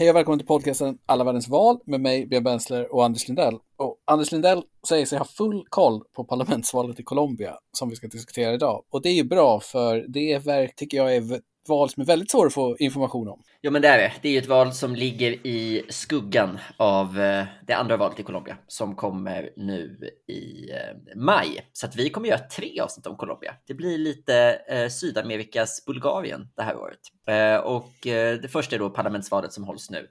Hej och välkommen till podcasten Alla världens val med mig, Björn Bensler och Anders Lindell. Och Anders Lindell säger sig ha full koll på parlamentsvalet i Colombia som vi ska diskutera idag. Och det är ju bra för det verk, tycker jag är val som är väldigt svårt att få information om. Jo, men det är det. Det är ju ett val som ligger i skuggan av eh, det andra valet i Colombia som kommer nu i eh, maj. Så att vi kommer göra tre avsnitt om Colombia. Det blir lite eh, Sydamerikas Bulgarien det här året. Eh, och det första är då parlamentsvalet som hålls nu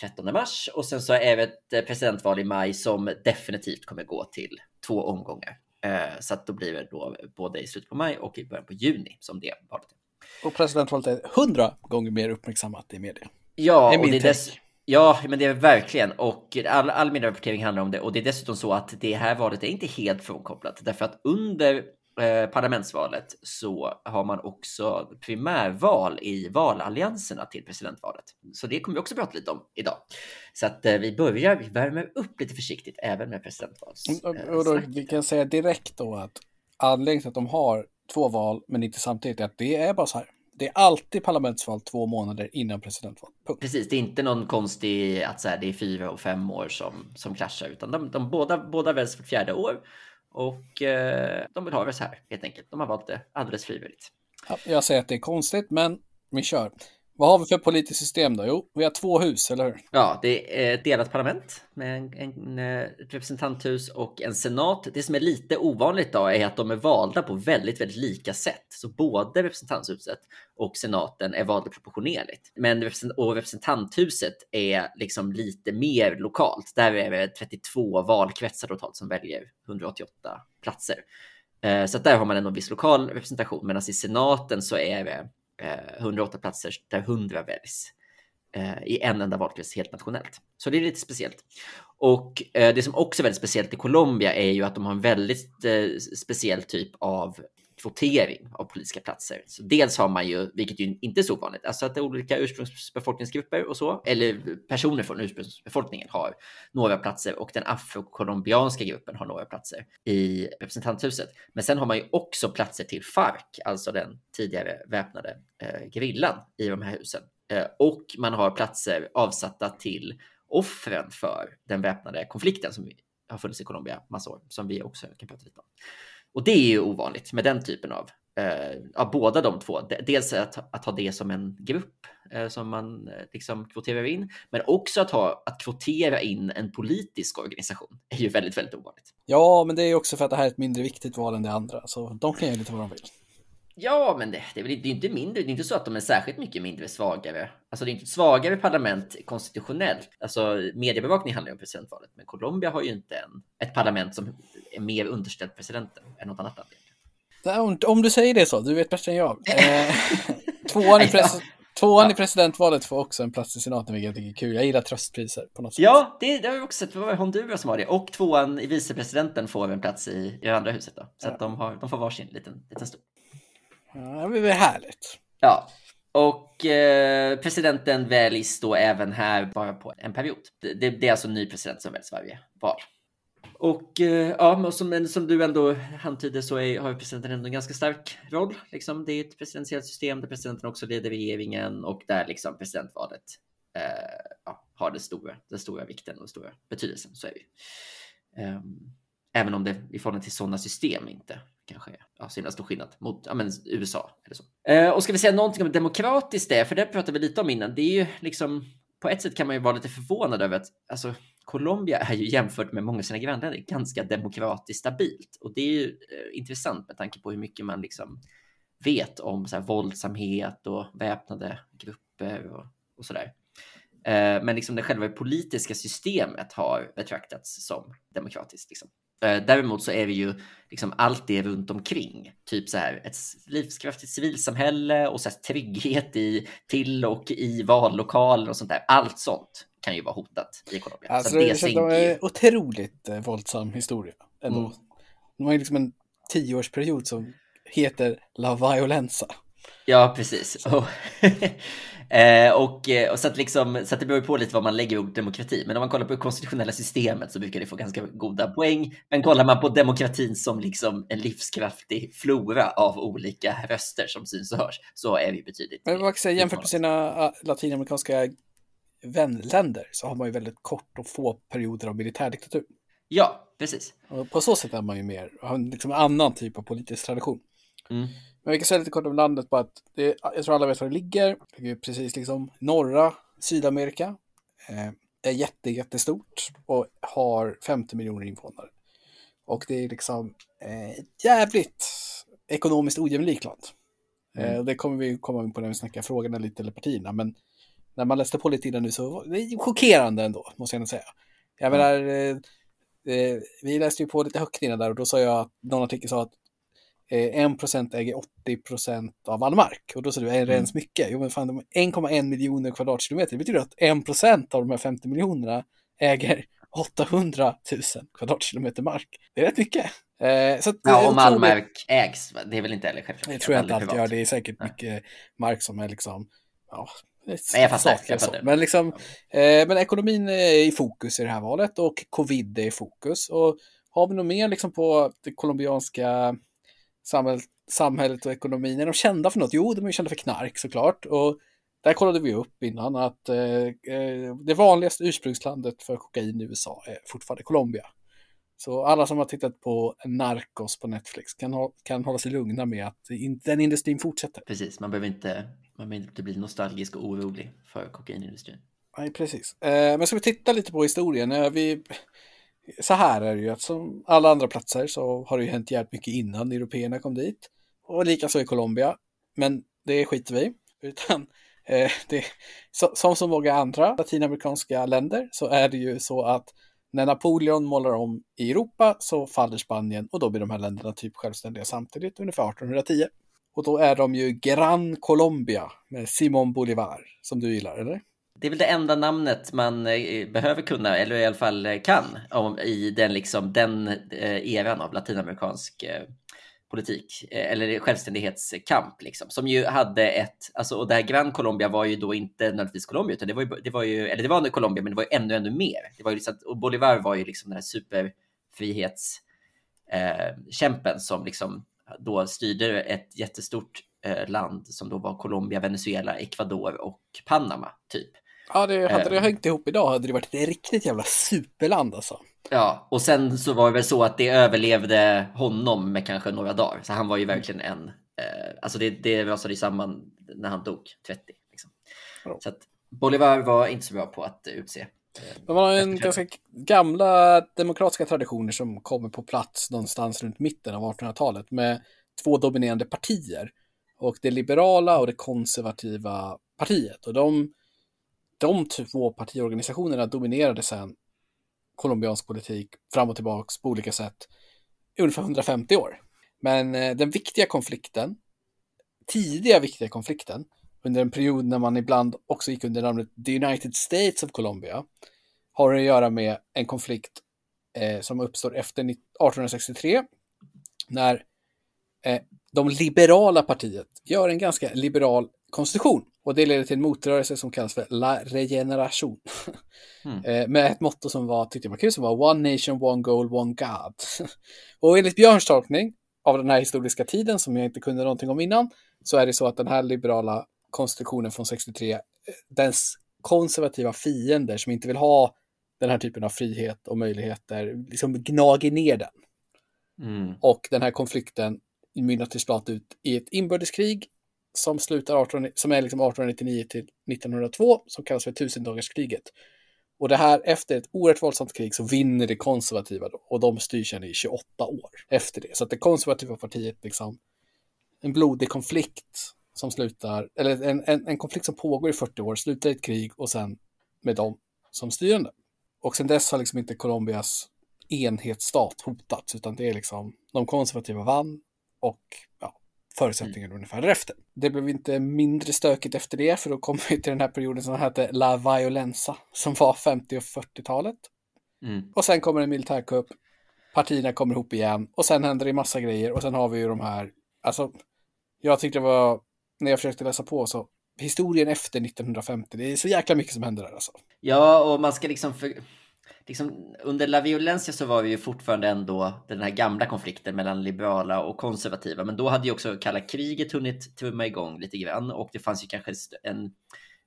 13 mars och sen så är det ett presidentval i maj som definitivt kommer gå till två omgångar. Så att då blir det då både i slutet på maj och i början på juni som det valet är. Och presidentvalet är hundra gånger mer uppmärksammat i media. Ja, det är, och det är dess, ja, men det är verkligen. Och all, all medierapportering handlar om det. Och det är dessutom så att det här valet är inte helt frånkopplat. Därför att under eh, parlamentsvalet så har man också primärval i valallianserna till presidentvalet. Så det kommer vi också prata lite om idag. Så att eh, vi börjar, vi värmer upp lite försiktigt även med presidentvals. Eh, och då, vi kan säga direkt då att anledningen till att de har två val, men inte samtidigt. Att det är bara så här. Det är alltid parlamentsval två månader innan presidentval. Punkt. Precis, det är inte någon konstig att så här, det är fyra och fem år som, som kraschar, utan de, de båda, båda väljs för fjärde år och eh, de vill ha det så här helt enkelt. De har valt det alldeles frivilligt. Ja, jag säger att det är konstigt, men vi kör. Vad har vi för politiskt system då? Jo, vi har två hus, eller hur? Ja, det är ett delat parlament med en, en, en, ett representanthus och en senat. Det som är lite ovanligt då är att de är valda på väldigt, väldigt lika sätt. Så både representanthuset och senaten är valda proportionerligt. Men och representanthuset är liksom lite mer lokalt. Där är det 32 valkretsar totalt som väljer 188 platser. Eh, så där har man ändå en viss lokal representation, medan i senaten så är det Eh, 108 platser där 100 väljs eh, i en enda valkrets helt nationellt. Så det är lite speciellt. Och eh, det som också är väldigt speciellt i Colombia är ju att de har en väldigt speciell typ av kvotering av politiska platser. Så dels har man ju, vilket ju inte är så vanligt, alltså att det är olika ursprungsbefolkningsgrupper och så, eller personer från ursprungsbefolkningen har några platser och den afrokolombianska gruppen har några platser i representanthuset. Men sen har man ju också platser till FARC, alltså den tidigare väpnade eh, gerillan i de här husen. Eh, och man har platser avsatta till offren för den väpnade konflikten som har funnits i Colombia massa år, som vi också kan prata lite om. Och det är ju ovanligt med den typen av, eh, av båda de två. Dels att, att ha det som en grupp eh, som man eh, liksom kvoterar in, men också att, ha, att kvotera in en politisk organisation är ju väldigt, väldigt ovanligt. Ja, men det är också för att det här är ett mindre viktigt val än det andra, så de kan göra lite vad de vill. Ja, men det, det, är väl det är inte mindre. Det är inte så att de är särskilt mycket mindre svagare. Alltså det är inte ett svagare parlament konstitutionellt. Alltså mediebevakning handlar ju om presidentvalet, men Colombia har ju inte en, ett parlament som är mer underställt presidenten än något annat land. Om du säger det så, du vet bättre än jag. Eh, tvåan, i pres tvåan ja. i presidentvalet får också en plats i senaten, vilket jag tycker är kul. Jag gillar tröstpriser på något sätt. Ja, det, det har vi också sett. Det var Honduras som har det. Och tvåan i vicepresidenten får en plats i, i andra huset. Då. Så ja. att de, har, de får varsin liten, liten stol. Ja, det blir härligt. Ja, och eh, presidenten väljs då även här bara på en period. Det, det, är alltså en ny president som väljs varje val. Och eh, ja, som, som du ändå antyder så är, har presidenten ändå en ganska stark roll. Liksom. Det är ett presidentiellt system där presidenten också leder regeringen och där liksom presidentvalet eh, ja, har den stora, den stora vikten och den stora betydelsen. Så är det. Um, även om det i förhållande till sådana system inte kanske är ja, så himla stor skillnad mot ja, men, USA. Eller så. Eh, och ska vi säga någonting om demokratiskt det, för det pratade vi lite om innan. Det är ju liksom på ett sätt kan man ju vara lite förvånad över att alltså, Colombia är ju jämfört med många av sina grannländer ganska demokratiskt stabilt. Och det är ju eh, intressant med tanke på hur mycket man liksom vet om så här, våldsamhet och väpnade grupper och, och sådär. Eh, men liksom det själva politiska systemet har betraktats som demokratiskt. Liksom. Eh, däremot så är det ju liksom allt det runt omkring, typ så här ett livskraftigt civilsamhälle och så här trygghet i till och i vallokaler och sånt där. Allt sånt kan ju vara hotat i Colombia. Alltså, så det, det är en otroligt eh, våldsam historia ändå. Mm. De har ju liksom en tioårsperiod som heter La Violenza. Ja, precis. Eh, och, eh, och så, att liksom, så att det beror på lite vad man lägger i ordet demokrati. Men om man kollar på det konstitutionella systemet så brukar det få ganska goda poäng. Men kollar man på demokratin som liksom en livskraftig flora av olika röster som syns och hörs så är vi betydligt. Men vad kan säga, jämfört med sina latinamerikanska vänländer så har man ju väldigt kort och få perioder av militärdiktatur. Ja, precis. Och på så sätt är man ju mer, har liksom en annan typ av politisk tradition. Mm. Men vi kan säga lite kort om landet på att det, jag tror alla vet var det ligger. Det ligger precis liksom norra Sydamerika. Eh, är jätte, jättestort och har 50 miljoner invånare. Och det är liksom eh, jävligt ekonomiskt ojämlikt land. Mm. Eh, det kommer vi komma in på när vi snackar frågorna lite, eller partierna. Men när man läste på lite innan nu så var det chockerande ändå, måste jag ändå säga. Jag mm. menar, eh, eh, vi läste ju på lite högt innan där och då sa jag att någon artikel sa att eh, 1% äger 80% av all mark. Och då sa du, är det mm. ens mycket? Jo, men fan, 1,1 miljoner kvadratkilometer. Det betyder att 1% av de här 50 miljonerna äger 800 000 kvadratkilometer mark. Det är rätt mycket. Eh, så ja, om all mark ägs, det är väl inte heller självklart. Det tror jag inte alltid gör. Det är säkert mycket mark som är liksom, ja, Nej, jag fattar. Jag fattar. Men, liksom, eh, men ekonomin är i fokus i det här valet och covid är i fokus. Och har vi något mer liksom på det colombianska samhället, samhället och ekonomin? Är de kända för något? Jo, de är kända för knark såklart. Och där kollade vi upp innan att eh, eh, det vanligaste ursprungslandet för kokain i USA är fortfarande Colombia. Så alla som har tittat på Narcos på Netflix kan, kan hålla sig lugna med att den industrin fortsätter. Precis, man behöver inte, man behöver inte bli nostalgisk och orolig för kokainindustrin. Nej, precis. Eh, men ska vi titta lite på historien? Eh, vi, så här är det ju att som alla andra platser så har det ju hänt jävligt mycket innan européerna kom dit. Och likaså i Colombia. Men det skiter vi Utan eh, det, så, som så många andra latinamerikanska länder så är det ju så att när Napoleon målar om i Europa så faller Spanien och då blir de här länderna typ självständiga samtidigt, ungefär 1810. Och då är de ju Gran Colombia med Simon Bolivar, som du gillar, eller? Det är väl det enda namnet man eh, behöver kunna, eller i alla fall eh, kan, om, i den, liksom, den eh, eran av latinamerikansk politik eller självständighetskamp liksom, som ju hade ett, alltså och det här Gran Colombia var ju då inte nödvändigtvis Colombia, utan det var ju, det var ju, eller det var Colombia, men det var ju ännu, ännu mer. Det var ju liksom, och Bolivar var ju liksom den här superfrihetskämpen eh, som liksom då styrde ett jättestort eh, land som då var Colombia, Venezuela, Ecuador och Panama typ. Ja, det, hade det hängt ihop idag hade det varit ett riktigt jävla superland alltså. Ja, och sen så var det väl så att det överlevde honom med kanske några dagar. Så han var ju verkligen en, eh, alltså det, det rasade samman när han dog, 30. Liksom. Så att Bolivar var inte så bra på att utse. Eh, Man har en ganska gamla demokratiska traditioner som kommer på plats någonstans runt mitten av 1800-talet med två dominerande partier. Och det liberala och det konservativa partiet. Och de, de två partiorganisationerna dominerade sen colombiansk politik fram och tillbaks på olika sätt i ungefär 150 år. Men eh, den viktiga konflikten, tidiga viktiga konflikten, under en period när man ibland också gick under namnet The United States of Colombia, har att göra med en konflikt eh, som uppstår efter 1863, när eh, de liberala partiet gör en ganska liberal konstitution. Och det leder till en motrörelse som kallas för La Regeneration. Mm. Eh, med ett motto som var, tyckte jag var kul, som var One Nation, One Goal, One God. och enligt Björns tolkning av den här historiska tiden, som jag inte kunde någonting om innan, så är det så att den här liberala konstitutionen från 63, eh, dens konservativa fiender som inte vill ha den här typen av frihet och möjligheter, liksom gnager ner den. Mm. Och den här konflikten mynnar till slut ut i ett inbördeskrig som slutar 18, som är liksom 1899 till 1902 som kallas för tusendagarskriget. Och det här efter ett oerhört våldsamt krig så vinner det konservativa då, och de styr sedan i 28 år efter det. Så att det konservativa partiet liksom en blodig konflikt som slutar, eller en, en, en konflikt som pågår i 40 år, slutar i ett krig och sen med dem som styrande. Och sen dess har liksom inte Colombias enhetsstat hotats, utan det är liksom de konservativa vann och ja, förutsättningarna mm. ungefär därefter. Det blev inte mindre stökigt efter det, för då kom vi till den här perioden som hette La Violenza, som var 50 och 40-talet. Mm. Och sen kommer en militärkupp, partierna kommer ihop igen och sen händer det massa grejer och sen har vi ju de här, alltså, jag tyckte det var, när jag försökte läsa på så, historien efter 1950, det är så jäkla mycket som händer där alltså. Ja, och man ska liksom för liksom, under La Violencia så var vi ju fortfarande ändå den här gamla konflikten mellan liberala och konservativa. Men då hade ju också kalla kriget hunnit trumma igång lite grann och det fanns ju kanske en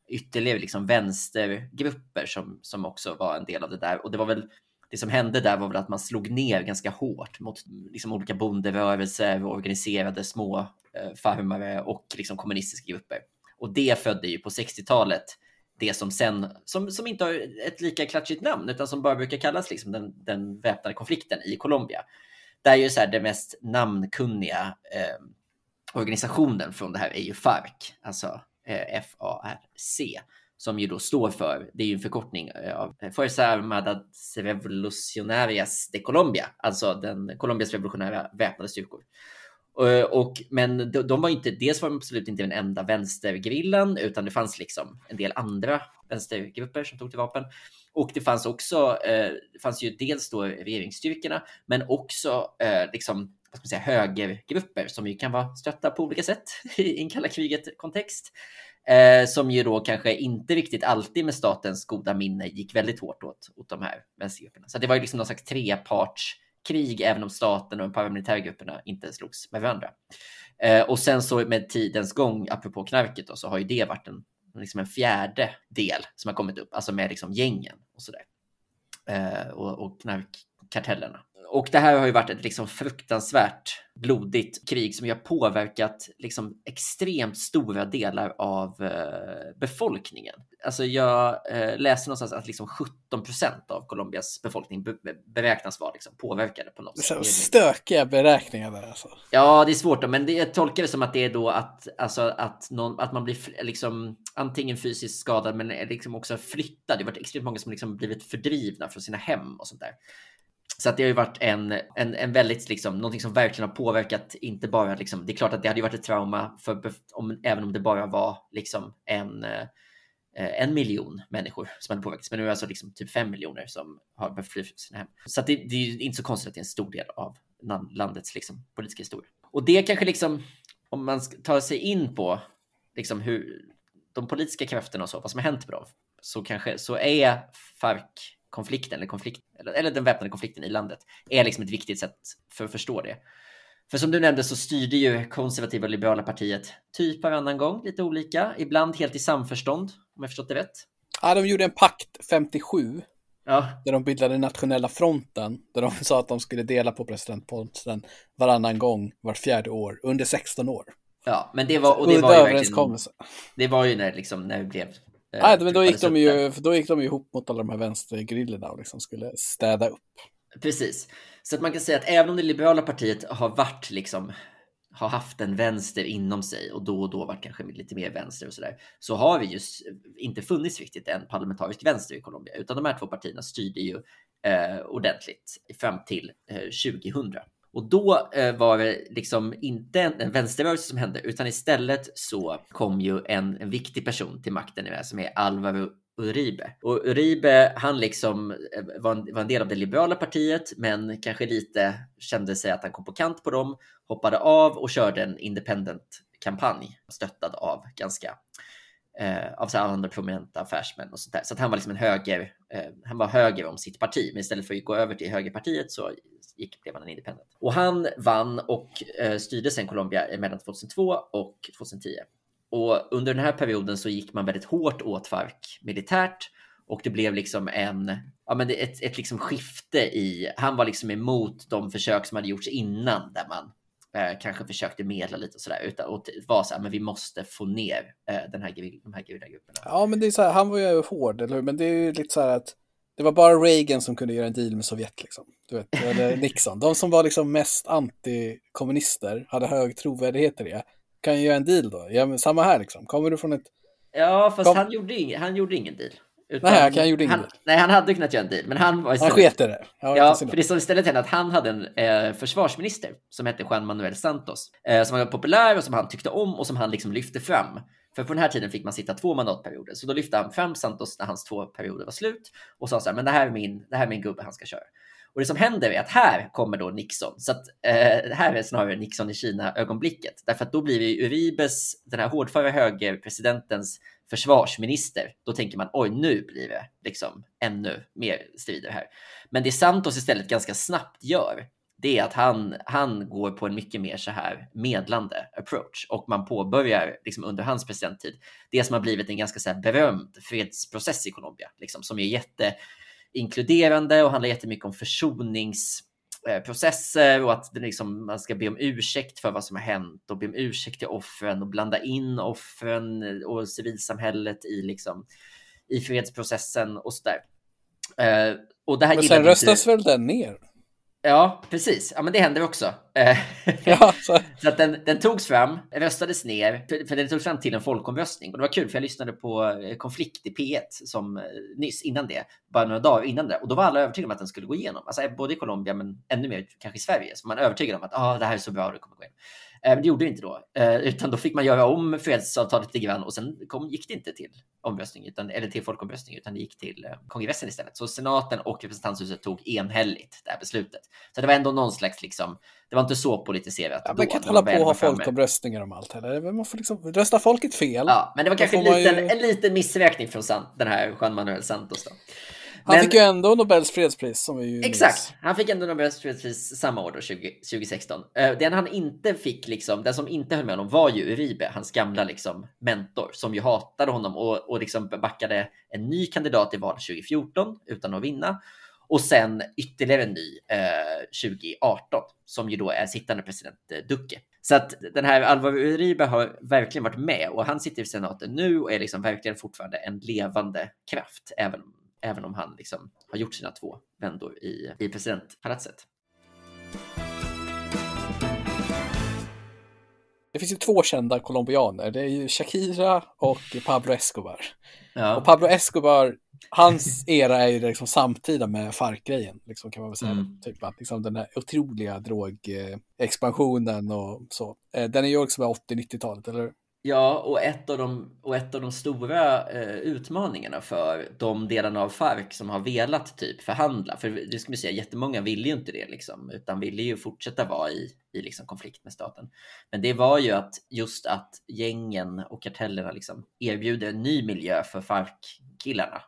ytterligare liksom vänstergrupper som, som också var en del av det där. Och det var väl det som hände där var väl att man slog ner ganska hårt mot liksom, olika bonderörelser organiserade små eh, farmare och liksom, kommunistiska grupper. Och det födde ju på 60-talet det som sen, som, som inte har ett lika klatschigt namn, utan som bara brukar kallas liksom den, den väpnade konflikten i Colombia. Där är ju så här det mest namnkunniga eh, organisationen från det här är ju FARC, alltså eh, F-A-R-C, som ju då står för, det är ju en förkortning eh, av Fuerza Armadas Revolucionarias de Colombia, alltså den Colombias revolutionära väpnade styrkor. Eh, och, men de, de var inte, dels var de absolut inte den enda vänstergrillan, utan det fanns liksom en del andra vänstergrupper som tog till vapen. Och det fanns också, eh, det fanns ju dels då regeringsstyrkorna, men också eh, liksom, vad ska man säga, högergrupper som ju kan vara stötta på olika sätt i en kalla kriget-kontext. Eh, som ju då kanske inte riktigt alltid med statens goda minne gick väldigt hårt åt, åt de här vänstergrupperna. Så det var ju liksom någon slags treparts krig, även om staten och de paramilitärgrupperna inte slogs med varandra. Eh, och sen så med tidens gång, apropå knarket, då, så har ju det varit en, liksom en fjärde del som har kommit upp, alltså med liksom gängen och sådär. Eh, och, och knarkkartellerna och det här har ju varit ett liksom fruktansvärt blodigt krig som har påverkat liksom extremt stora delar av eh, befolkningen. Alltså jag eh, läste någonstans att liksom 17 procent av Colombias befolkning be beräknas vara liksom påverkade på något sätt. Stökiga beräkningar där alltså. Ja, det är svårt då, men det, jag tolkar det som att det är då att, alltså, att, någon, att man blir liksom antingen fysiskt skadad men liksom också flyttad. Det har varit extremt många som liksom blivit fördrivna från sina hem och sånt där. Så att det har ju varit en, en, en väldigt, liksom, någonting som verkligen har påverkat, inte bara liksom, det är klart att det hade ju varit ett trauma, för, om, även om det bara var liksom en, eh, en miljon människor som hade påverkats. Men nu är det alltså liksom typ fem miljoner som har behövt fly från sina hem. Så det, det, är inte så konstigt att det är en stor del av landets liksom, politiska historia. Och det kanske liksom, om man tar sig in på liksom hur de politiska krafterna och så, vad som har hänt med dem, så kanske så är FARC konflikten eller, konflikt, eller, eller den väpnade konflikten i landet är liksom ett viktigt sätt för att förstå det. För som du nämnde så styrde ju konservativa och liberala partiet typ varannan gång, lite olika, ibland helt i samförstånd, om jag förstått det rätt. Ja, de gjorde en pakt 57, ja. där de bildade nationella fronten, där de sa att de skulle dela på presidentposten varannan gång, vart fjärde år, under 16 år. Ja, men det var, och det var ju verkligen, det var ju när, liksom, när det blev Nej, men då gick, de ju, då gick de ju ihop mot alla de här vänstergrillorna och liksom skulle städa upp. Precis. Så att man kan säga att även om det liberala partiet har varit liksom har haft en vänster inom sig och då och då varit kanske lite mer vänster och sådär, så har vi just inte funnits riktigt en parlamentarisk vänster i Colombia, utan de här två partierna styrde ju eh, ordentligt fram till eh, 2000. Och då eh, var det liksom inte en, en vänsterrörelse som hände, utan istället så kom ju en, en viktig person till makten i det här som är Alvaro Uribe. Och Uribe, han liksom eh, var en, var en, del av det liberala partiet, men kanske lite kände sig att han kom på kant på dem, hoppade av och körde en independent kampanj stöttad av ganska eh, av så andra prominenta affärsmän och sånt där. Så att han var liksom en höger, eh, han var höger om sitt parti, men istället för att gå över till högerpartiet så gick, blev han en independent. Och han vann och eh, styrde sedan Colombia mellan 2002 och 2010. Och under den här perioden så gick man väldigt hårt åt FARC militärt och det blev liksom en, ja men ett, ett liksom skifte i, han var liksom emot de försök som hade gjorts innan där man eh, kanske försökte medla lite och sådär, utan och var så här, men vi måste få ner eh, den här, de här grupperna. Ja, men det är så här, han var ju hård, eller hur? Men det är ju lite så här att det var bara Reagan som kunde göra en deal med Sovjet, liksom. Du vet, eller Nixon. De som var liksom mest antikommunister, hade hög trovärdighet i det, kan ju göra en deal då. Ja, samma här liksom. Kommer du från ett... Ja, fast Kom... han, gjorde ing... han gjorde ingen deal. Utan nej, han gjorde han. Nej, han hade kunnat göra en deal, men han var istället... Han sket det. Ja, för det som istället hände att han hade en eh, försvarsminister som hette Juan Manuel Santos, eh, som var populär och som han tyckte om och som han liksom lyfte fram. För på den här tiden fick man sitta två mandatperioder, så då lyfte han fram Santos när hans två perioder var slut och sa så här, men det här är min, det här är min gubbe, han ska köra. Och det som händer är att här kommer då Nixon. Så att eh, här är snarare Nixon i Kina ögonblicket. Därför att då blir vi Uribes, den här hårdföra högerpresidentens försvarsminister. Då tänker man oj, nu blir det liksom ännu mer strider här. Men det Santos istället ganska snabbt gör, det är att han, han går på en mycket mer så här medlande approach och man påbörjar liksom under hans presidenttid det som har blivit en ganska så här berömd fredsprocess i Colombia, liksom, som är jätteinkluderande och handlar jättemycket om försonings försoningsprocesser och att det liksom, man ska be om ursäkt för vad som har hänt och be om ursäkt till offren och blanda in offren och civilsamhället i, liksom, i fredsprocessen och så där. Uh, och det här Men sen röstas väl den ner? Ja, precis. Ja, men det händer också. Eh, ja, så. så att den, den togs fram, röstades ner, för, för den togs fram till en folkomröstning. Och det var kul, för jag lyssnade på eh, Konflikt i P1 som eh, nyss innan det, bara några dagar innan det. Och då var alla övertygade om att den skulle gå igenom. Alltså, både i Colombia, men ännu mer kanske i Sverige. Så man är övertygad om att ah, det här är så bra, det kommer gå igenom. Eh, men det gjorde det inte då, eh, utan då fick man göra om fredsavtalet lite grann och sen kom, gick det inte till omröstning, utan, eller till folkomröstning, utan det gick till eh, kongressen istället. Så senaten och representanthuset tog enhälligt det här beslutet. Så det var ändå någon slags, liksom, det var inte så politiserat. Ja, man kan inte hålla på och ha folkomröstningar om allt heller. Man får liksom, rösta folket fel. Ja, men det var kanske en liten, ju... en liten missräkning från den här Juan Manuel Santos. Då. Han men, fick ju ändå Nobels fredspris. Som vi exakt, han fick ändå Nobels fredspris samma år, då, 20, 2016. Uh, den han inte fick, liksom, den som inte höll med honom var ju Uribe, hans gamla liksom, mentor, som ju hatade honom och, och liksom backade en ny kandidat i valet 2014 utan att vinna. Och sen ytterligare en ny uh, 2018, som ju då är sittande president uh, Duque. Så att den här Alvaro Uribe har verkligen varit med och han sitter i senaten nu och är liksom verkligen fortfarande en levande kraft, även även om han liksom har gjort sina två vändor i, i presidentpalatset. Det finns ju två kända colombianer. Det är ju Shakira och Pablo Escobar. Ja. Och Pablo Escobar, hans era är ju liksom samtida med Farc-grejen, liksom kan man väl säga. Mm. Typ att liksom den här otroliga drogexpansionen och så. Eh, den är ju också med 80-90-talet, eller Ja, och ett av de, och ett av de stora eh, utmaningarna för de delarna av Farc som har velat typ förhandla, för det ska man säga, jättemånga ville ju inte det liksom, utan ville ju fortsätta vara i, i liksom konflikt med staten. Men det var ju att just att gängen och kartellerna liksom erbjuder en ny miljö för Farc-killarna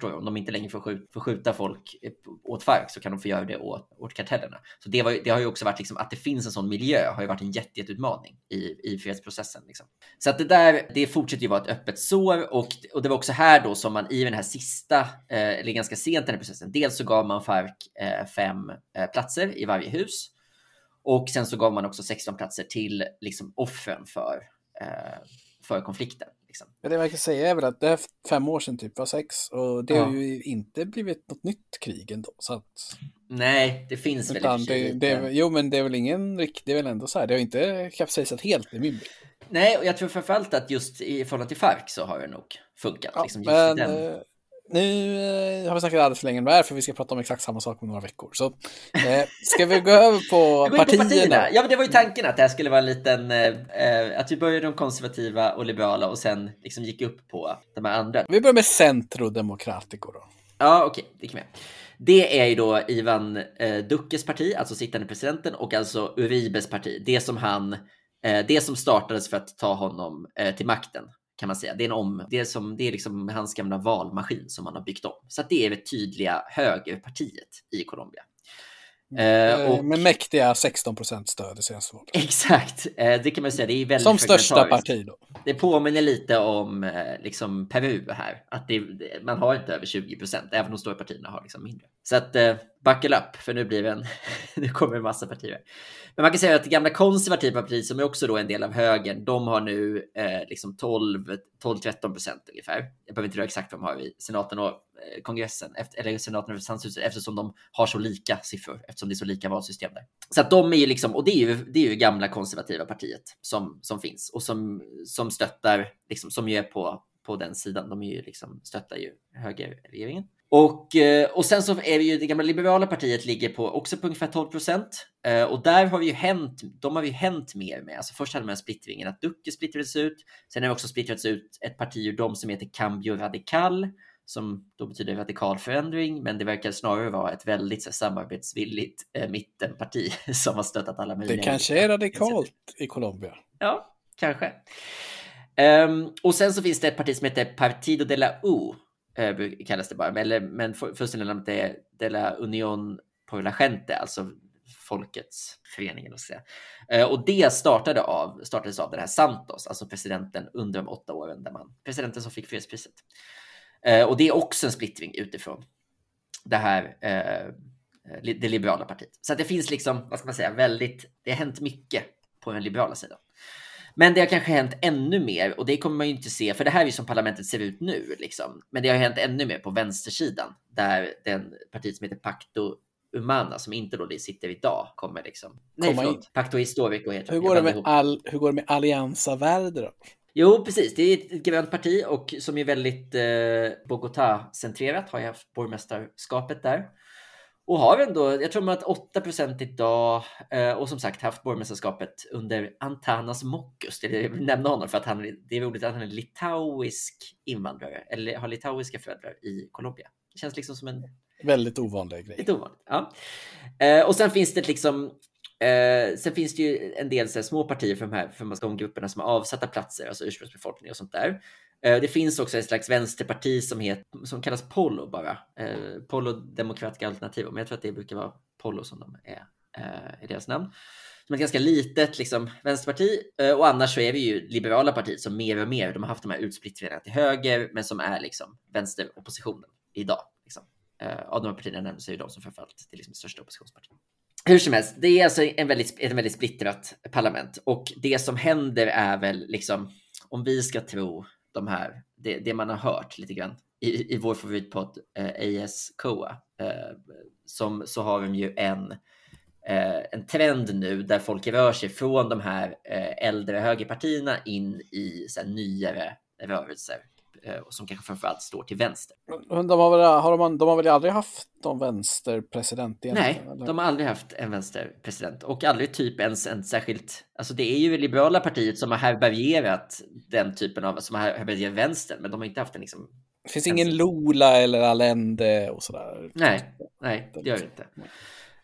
Förstår jag. Om de inte längre får skjuta, får skjuta folk eh, åt Farc så kan de få göra det åt, åt kartellerna. Så det, var, det har ju också varit liksom, att det finns en sån miljö har ju varit en jätteutmaning i, i fredsprocessen. Liksom. Så att det där, det fortsätter ju vara ett öppet sår och, och det var också här då som man i den här sista, eh, eller ganska sent i den här processen, dels så gav man Farc eh, fem eh, platser i varje hus och sen så gav man också 16 platser till liksom offren för, eh, för konflikten. Liksom. Ja, det man kan säga är väl att det är fem år sedan typ var sex och det ja. har ju inte blivit något nytt krig ändå. Så att... Nej, det finns väl i det, det, Jo, men det är väl ingen riktig, det är väl ändå så här, det har inte kapsejsat helt i min bild. Nej, och jag tror framförallt att just i förhållande till Farc så har det nog funkat. Ja, liksom, men, den... Nu eh, har vi snackat alldeles för länge om det här för vi ska prata om exakt samma sak om några veckor. Så eh, ska vi gå över på, partierna? på partierna? Ja, men det var ju tanken att det här skulle vara en liten, eh, eh, att vi började de konservativa och liberala och sen liksom gick upp på de här andra. Vi börjar med Centro Democratico då. Ja, okej, okay, det kan vi. Det är ju då Ivan eh, Duckes parti, alltså sittande presidenten, och alltså Uribes parti. Det som han, eh, det som startades för att ta honom eh, till makten kan man säga. Det är, en om, det är, som, det är liksom hans gamla valmaskin som han har byggt om. Så det är det tydliga högerpartiet i Colombia. Mm. Eh, och, med mäktiga 16 procent stöd i senaste valet. Exakt, eh, det kan man säga. Det är väldigt Som största parti då. Det påminner lite om eh, liksom Peru här. Att det, man har inte över 20 procent, även de stora partierna har liksom mindre. Så att eh, buckle up, för nu blir det en, nu kommer en massa partier. Men man kan säga att det gamla konservativa partiet som är också då en del av högern, de har nu eh, liksom 12-13 procent ungefär. Jag behöver inte dra exakt vad de har i senaten och eh, Eh, kongressen, efter, eller senaten och representanthuset, eftersom de har så lika siffror, eftersom det är så lika valsystem där. Så att de är ju liksom, och det är ju, det är ju gamla konservativa partiet som, som finns och som, som stöttar, liksom, som ju är på, på den sidan. De är ju liksom, stöttar ju högerregeringen. Och, eh, och sen så är det ju det gamla liberala partiet ligger på också på ungefär 12 procent. Eh, och där har vi ju hänt, de har vi hänt mer med. Alltså först hade man splittringen att Ducke splittrades ut. Sen har det också splittrats ut ett parti ur dem som heter Cambio Radical som då betyder radikal förändring, men det verkar snarare vara ett väldigt så, samarbetsvilligt eh, mittenparti som har stöttat alla möjliga. Det kanske är radikalt i Colombia. Ja, kanske. Um, och sen så finns det ett parti som heter Partido de la U kallas det bara. Eller, men fullständiga namnet är De la Unión por la Gente, alltså folkets förening. Eller säga. Eh, och det startade av, startades av den här Santos, alltså presidenten under de åtta åren, där man, presidenten som fick fredspriset. Eh, och det är också en splittring utifrån det här eh, det liberala partiet. Så att det finns liksom, vad ska man säga, väldigt, det har hänt mycket på den liberala sidan. Men det har kanske hänt ännu mer och det kommer man ju inte se, för det här är ju som parlamentet ser ut nu. Liksom. Men det har hänt ännu mer på vänstersidan där den partiet som heter Pacto Humana som inte då sitter idag kommer liksom. Nej, förlåt. Pacto Historico heter hur går, det med all, hur går det med Allianza Verde då? Jo, precis. Det är ett grönt parti och som är väldigt eh, Bogotá-centrerat. Har ju haft borgmästarskapet där och har ändå, jag tror man att 8% idag eh, och som sagt haft borgmästerskapet under Antanas Mokus. Är nämna honom för att han, det är roligt att han är litauisk invandrare eller har litauiska föräldrar i Colombia. Det känns liksom som en väldigt ovanlig grej. Lite ovanligt, ja. Eh, och sen finns det liksom Eh, sen finns det ju en del så här, små partier för de här för de grupperna som har avsatta platser, alltså ursprungsbefolkning och sånt där. Eh, det finns också ett slags vänsterparti som, heter, som kallas Polo bara. Eh, Polo Demokratiska Alternativ, men jag tror att det brukar vara Polo som de är eh, i deras namn. Som ett ganska litet liksom, vänsterparti eh, och annars så är det ju liberala partiet som mer och mer, de har haft de här utsplittringarna till höger, men som är liksom vänsteroppositionen idag. Liksom. Eh, av de här partierna nämndes är ju de som framförallt är liksom största oppositionspartiet. Hur som helst, det är alltså en väldigt, ett väldigt splittrat parlament och det som händer är väl liksom om vi ska tro de här, det, det man har hört lite grann i, i vår favoritpodd eh, AS Koa, eh, som, så har de ju en, eh, en trend nu där folk rör sig från de här eh, äldre högerpartierna in i så här, nyare rörelser som kanske framförallt står till vänster. De har väl, har de, de har väl aldrig haft någon vänsterpresident? Nej, eller? de har aldrig haft en vänsterpresident och aldrig typ ens en särskilt. Alltså det är ju det liberala partiet som har härbärgerat den typen av, som har härbärgerat vänstern, men de har inte haft en liksom. Det finns ingen Lola eller Allende och sådär. Nej, nej, det gör det inte.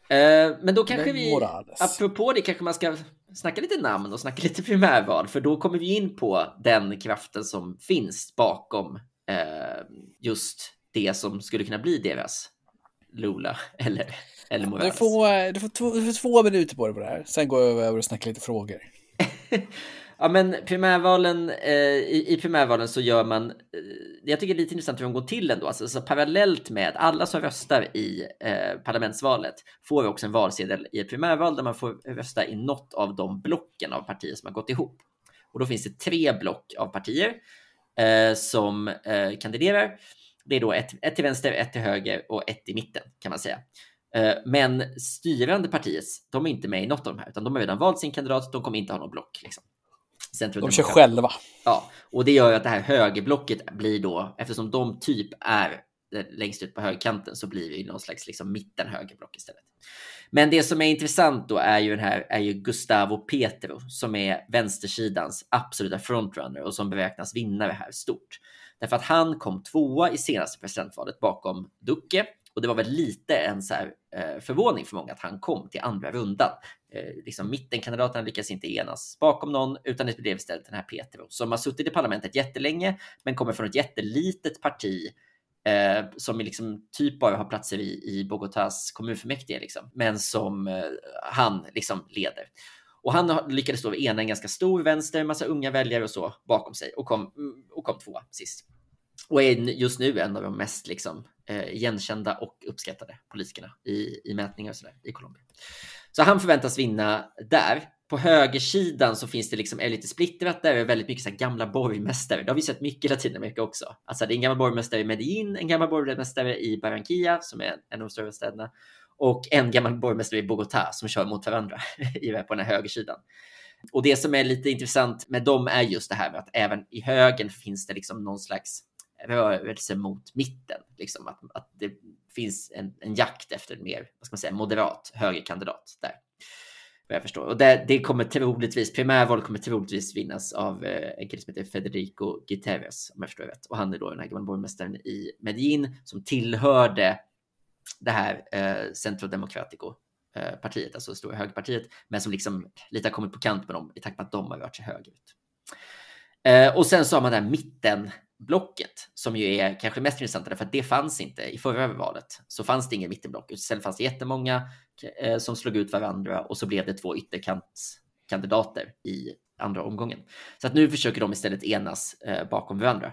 Eh, men då kanske vi, Morales. apropå det, kanske man ska snacka lite namn och snacka lite primärval, för då kommer vi in på den kraften som finns bakom eh, just det som skulle kunna bli deras Lula eller, eller Morales. Du får, du, får två, du får två minuter på dig på det här, sen går jag över och snackar lite frågor. Ja, men primärvalen, eh, i, i, primärvalen så gör man, eh, jag tycker det är lite intressant hur de går till ändå, alltså, så parallellt med alla som röstar i eh, parlamentsvalet får också en valsedel i ett primärval där man får rösta i något av de blocken av partier som har gått ihop. Och då finns det tre block av partier eh, som eh, kandiderar. Det är då ett, ett till vänster, ett till höger och ett i mitten kan man säga. Eh, men styrande partiet, de är inte med i något av de här, utan de har redan valt sin kandidat. De kommer inte ha något block. Liksom. De kör själva. Ja, och det gör ju att det här högerblocket blir då, eftersom de typ är längst ut på högerkanten så blir det ju någon slags liksom mitten högerblock istället. Men det som är intressant då är ju den här är ju Gustavo Petro som är vänstersidans absoluta frontrunner och som beräknas vinna det här stort. Därför att han kom tvåa i senaste presidentvalet bakom Duque och det var väl lite en så här, eh, förvåning för många att han kom till andra rundan. Eh, liksom mittenkandidaterna lyckas inte enas bakom någon, utan det blev istället den här Petro som har suttit i parlamentet jättelänge, men kommer från ett jättelitet parti eh, som liksom typ bara har platser i, i Bogotas kommunfullmäktige, liksom, men som eh, han liksom leder. Och han lyckades då ena en ganska stor vänster, massa unga väljare och så bakom sig och kom, och kom tvåa sist. Och är just nu en av de mest liksom, eh, igenkända och uppskattade politikerna i, i mätningar och så där, i Colombia. Så han förväntas vinna där. På högersidan så finns det liksom, är lite splittrat där, är väldigt mycket så gamla borgmästare. Det har vi sett mycket i Latinamerika också. Alltså det är en gammal borgmästare i Medellin, en gammal borgmästare i Barranquilla som är en av de större städerna och en gammal borgmästare i Bogotá som kör mot varandra på den här högersidan. Och det som är lite intressant med dem är just det här med att även i högen finns det liksom någon slags rörelse mot mitten. Liksom att, att det finns en, en jakt efter en mer vad ska man säga, moderat högerkandidat där. Vad jag förstår. Och det, det kommer troligtvis, primärval kommer troligtvis vinnas av eh, en kille som heter Federico Guterres, om jag förstår rätt. Och han är då den här gamla borgmästaren i Medellin som tillhörde det här eh, Centro-Democratico-partiet, eh, alltså det stora högerpartiet, men som liksom lite har kommit på kant med dem i takt med att de har rört sig högerut. Eh, och sen så har man den mitten blocket som ju är kanske mest intressant, för att det fanns inte i förra valet. Så fanns det ingen mittenblock. Istället fanns det jättemånga eh, som slog ut varandra och så blev det två ytterkantskandidater i andra omgången. Så att nu försöker de istället enas eh, bakom varandra.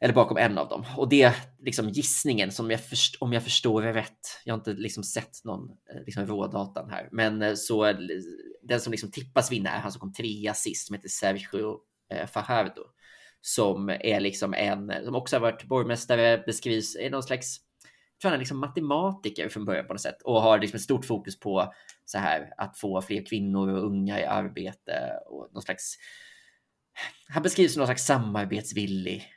Eller bakom en av dem. Och det liksom gissningen som jag först, om jag förstår det rätt. Jag har inte liksom sett någon eh, liksom rådatan här, men eh, så eh, den som liksom tippas vinna är han som kom trea sist som heter Sergio eh, Fajardo som är liksom en som också har varit borgmästare, beskrivs i någon slags jag tror han är liksom matematiker från början på något sätt och har liksom ett stort fokus på så här att få fler kvinnor och unga i arbete och någon slags. Han beskrivs som någon slags samarbetsvillig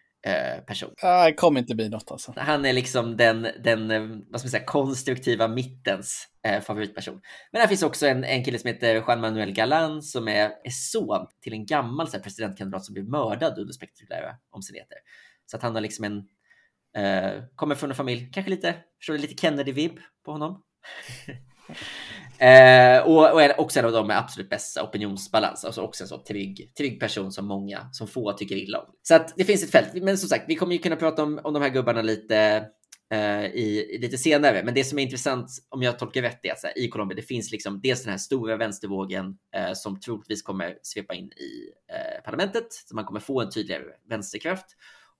person. Det kommer inte bli något alltså. Han är liksom den, den eh, vad ska man säga, konstruktiva mittens eh, favoritperson. Men här finns också en, en kille som heter Juan Manuel Galan som är, är son till en gammal här, presidentkandidat som blev mördad under spektakulära omständigheter. Så att han har liksom en, eh, kommer från en familj, kanske lite, förstår du, lite Kennedy-vibb på honom. Eh, och, och är också en av de med absolut bästa opinionsbalans, alltså också en så trygg, trygg person som många, som få tycker illa om. Så att det finns ett fält, men som sagt, vi kommer ju kunna prata om, om de här gubbarna lite eh, i, lite senare. Men det som är intressant, om jag tolkar rätt, är att här, i Colombia, det finns liksom dels den här stora vänstervågen eh, som troligtvis kommer svepa in i eh, parlamentet, så man kommer få en tydligare vänsterkraft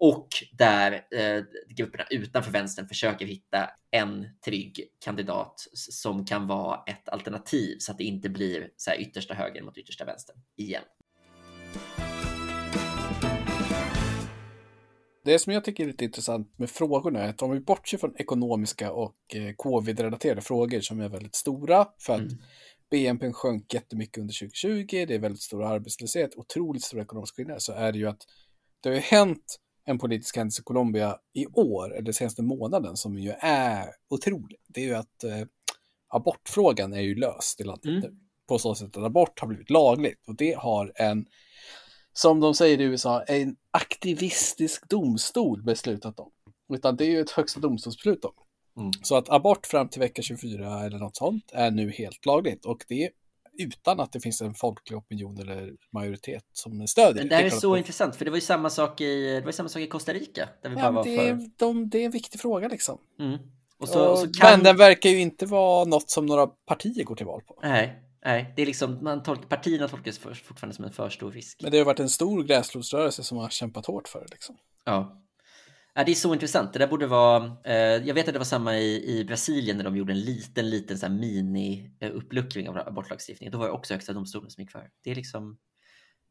och där eh, grupperna utanför vänstern försöker hitta en trygg kandidat som kan vara ett alternativ så att det inte blir så här yttersta höger mot yttersta vänster igen. Det som jag tycker är lite intressant med frågorna är att om vi bortser från ekonomiska och eh, covid-relaterade frågor som är väldigt stora för att mm. BNP sjönk jättemycket under 2020, det är väldigt stor arbetslöshet, otroligt stora ekonomiska skillnader, så är det ju att det har ju hänt en politisk händelse i Colombia i år, eller senaste månaden, som ju är otrolig. Det är ju att eh, abortfrågan är ju löst i landet mm. nu. På så sätt att abort har blivit lagligt. Och det har en, som de säger i USA, en aktivistisk domstol beslutat om. Utan det är ju ett högsta domstolsbeslut om. Mm. Så att abort fram till vecka 24 eller något sånt är nu helt lagligt. Och det utan att det finns en folklig opinion eller majoritet som stödjer. Men det här är så på. intressant, för det var ju samma sak i, det var samma sak i Costa Rica. Där vi ja, bara det, var för... de, det är en viktig fråga liksom. Mm. Och så, och, och så kan... Men den verkar ju inte vara något som några partier går till val på. Nej, nej det är liksom, man tolkar, partierna tolkas fortfarande som en för stor risk. Men det har varit en stor gräsrotsrörelse som har kämpat hårt för det liksom. Ja. Ja, det är så intressant. Det där borde vara. Eh, jag vet att det var samma i, i Brasilien när de gjorde en liten, liten så här mini-uppluckring eh, av abortlagstiftningen. Då var det också Högsta domstolen som gick för. Det är liksom.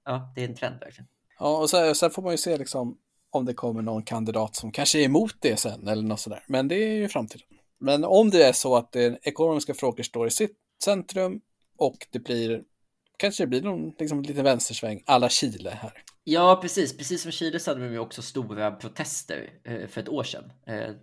Ja, det är en trend verkligen. Ja, och sen, sen får man ju se liksom om det kommer någon kandidat som kanske är emot det sen eller något sådär. Men det är ju framtiden. Men om det är så att det ekonomiska frågor står i sitt centrum och det blir kanske det blir någon liksom, liten vänstersväng alla Chile här. Ja, precis. Precis som Chile så hade de ju också stora protester eh, för ett år sedan. Eh,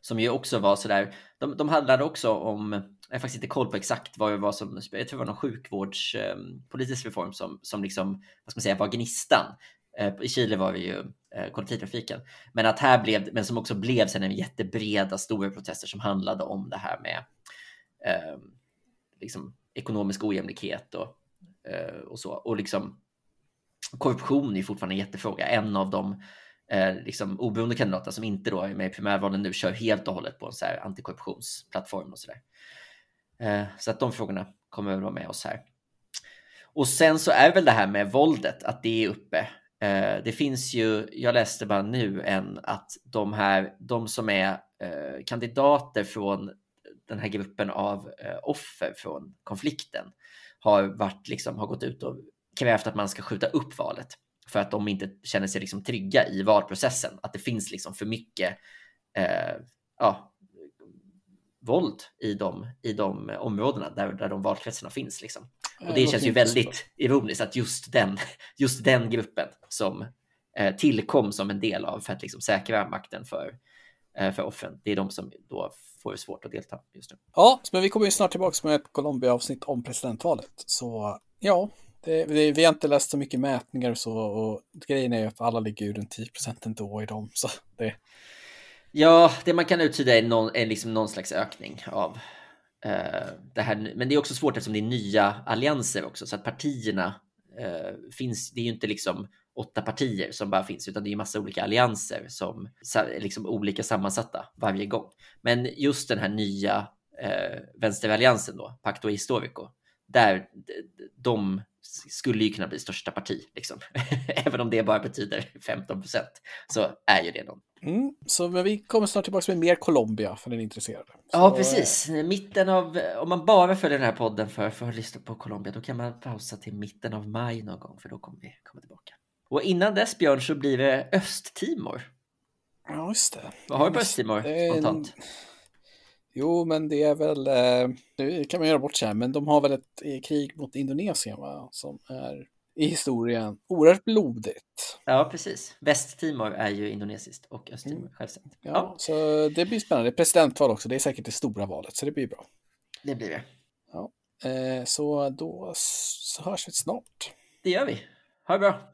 som ju också var sådär, de, de handlade också om, jag har faktiskt inte koll på exakt vad det var som, jag tror det var någon sjukvårdspolitisk eh, reform som, som liksom, vad ska man säga, var gnistan. Eh, I Chile var det ju eh, kollektivtrafiken. Men att här blev, men som också blev sen en jättebreda stora protester som handlade om det här med eh, liksom ekonomisk ojämlikhet och, eh, och så. Och liksom korruption är fortfarande en jättefråga. En av de eh, liksom, oberoende kandidaterna som inte då är med i primärvalen nu kör helt och hållet på en så här antikorruptionsplattform och sådär. Eh, så att de frågorna kommer att vara med oss här. Och sen så är väl det här med våldet, att det är uppe. Eh, det finns ju, jag läste bara nu en att de här, de som är eh, kandidater från den här gruppen av eh, offer från konflikten har varit liksom har gått ut och krävt att man ska skjuta upp valet för att de inte känner sig liksom trygga i valprocessen. Att det finns liksom för mycket eh, ja, våld i de, i de områdena där, där de valkretsarna finns. Liksom. Och det känns ju väldigt ironiskt att just den, just den gruppen som eh, tillkom som en del av för att liksom säkra makten för, eh, för offren, det är de som då får det svårt att delta just nu. Ja, men vi kommer ju snart tillbaka med ett Colombia-avsnitt om presidentvalet. Så ja, det, det, vi har inte läst så mycket mätningar och så och grejen är ju att alla ligger ju runt 10 procent ändå i dem. Så det... Ja, det man kan uttyda är någon, är liksom någon slags ökning av uh, det här. Men det är också svårt eftersom det är nya allianser också så att partierna uh, finns. Det är ju inte liksom åtta partier som bara finns, utan det är massa olika allianser som är liksom olika sammansatta varje gång. Men just den här nya eh, vänsteralliansen då, Pacto Historico, där de skulle ju kunna bli största parti, liksom. även om det bara betyder 15 procent, så är ju det någon. Mm, så vi kommer snart tillbaka med mer Colombia för den intresserade. Så, ja, precis. Mitten av, om man bara följer den här podden för, för att lyssna på Colombia, då kan man pausa till mitten av maj någon gång, för då kommer vi komma tillbaka. Och innan dess, Björn, så blir det Östtimor. Ja, just det. Vad har du på Östtimor spontant? Jo, men det är väl, eh, det kan man göra bort sig men de har väl ett eh, krig mot Indonesien va? som är i historien oerhört blodigt. Ja, precis. Västtimor är ju indonesiskt och Östtimor mm. självständigt. Ja, ja, så det blir spännande. Presidentval också, det är säkert det stora valet, så det blir bra. Det blir det. Ja, eh, så då så hörs vi snart. Det gör vi. Ha det bra.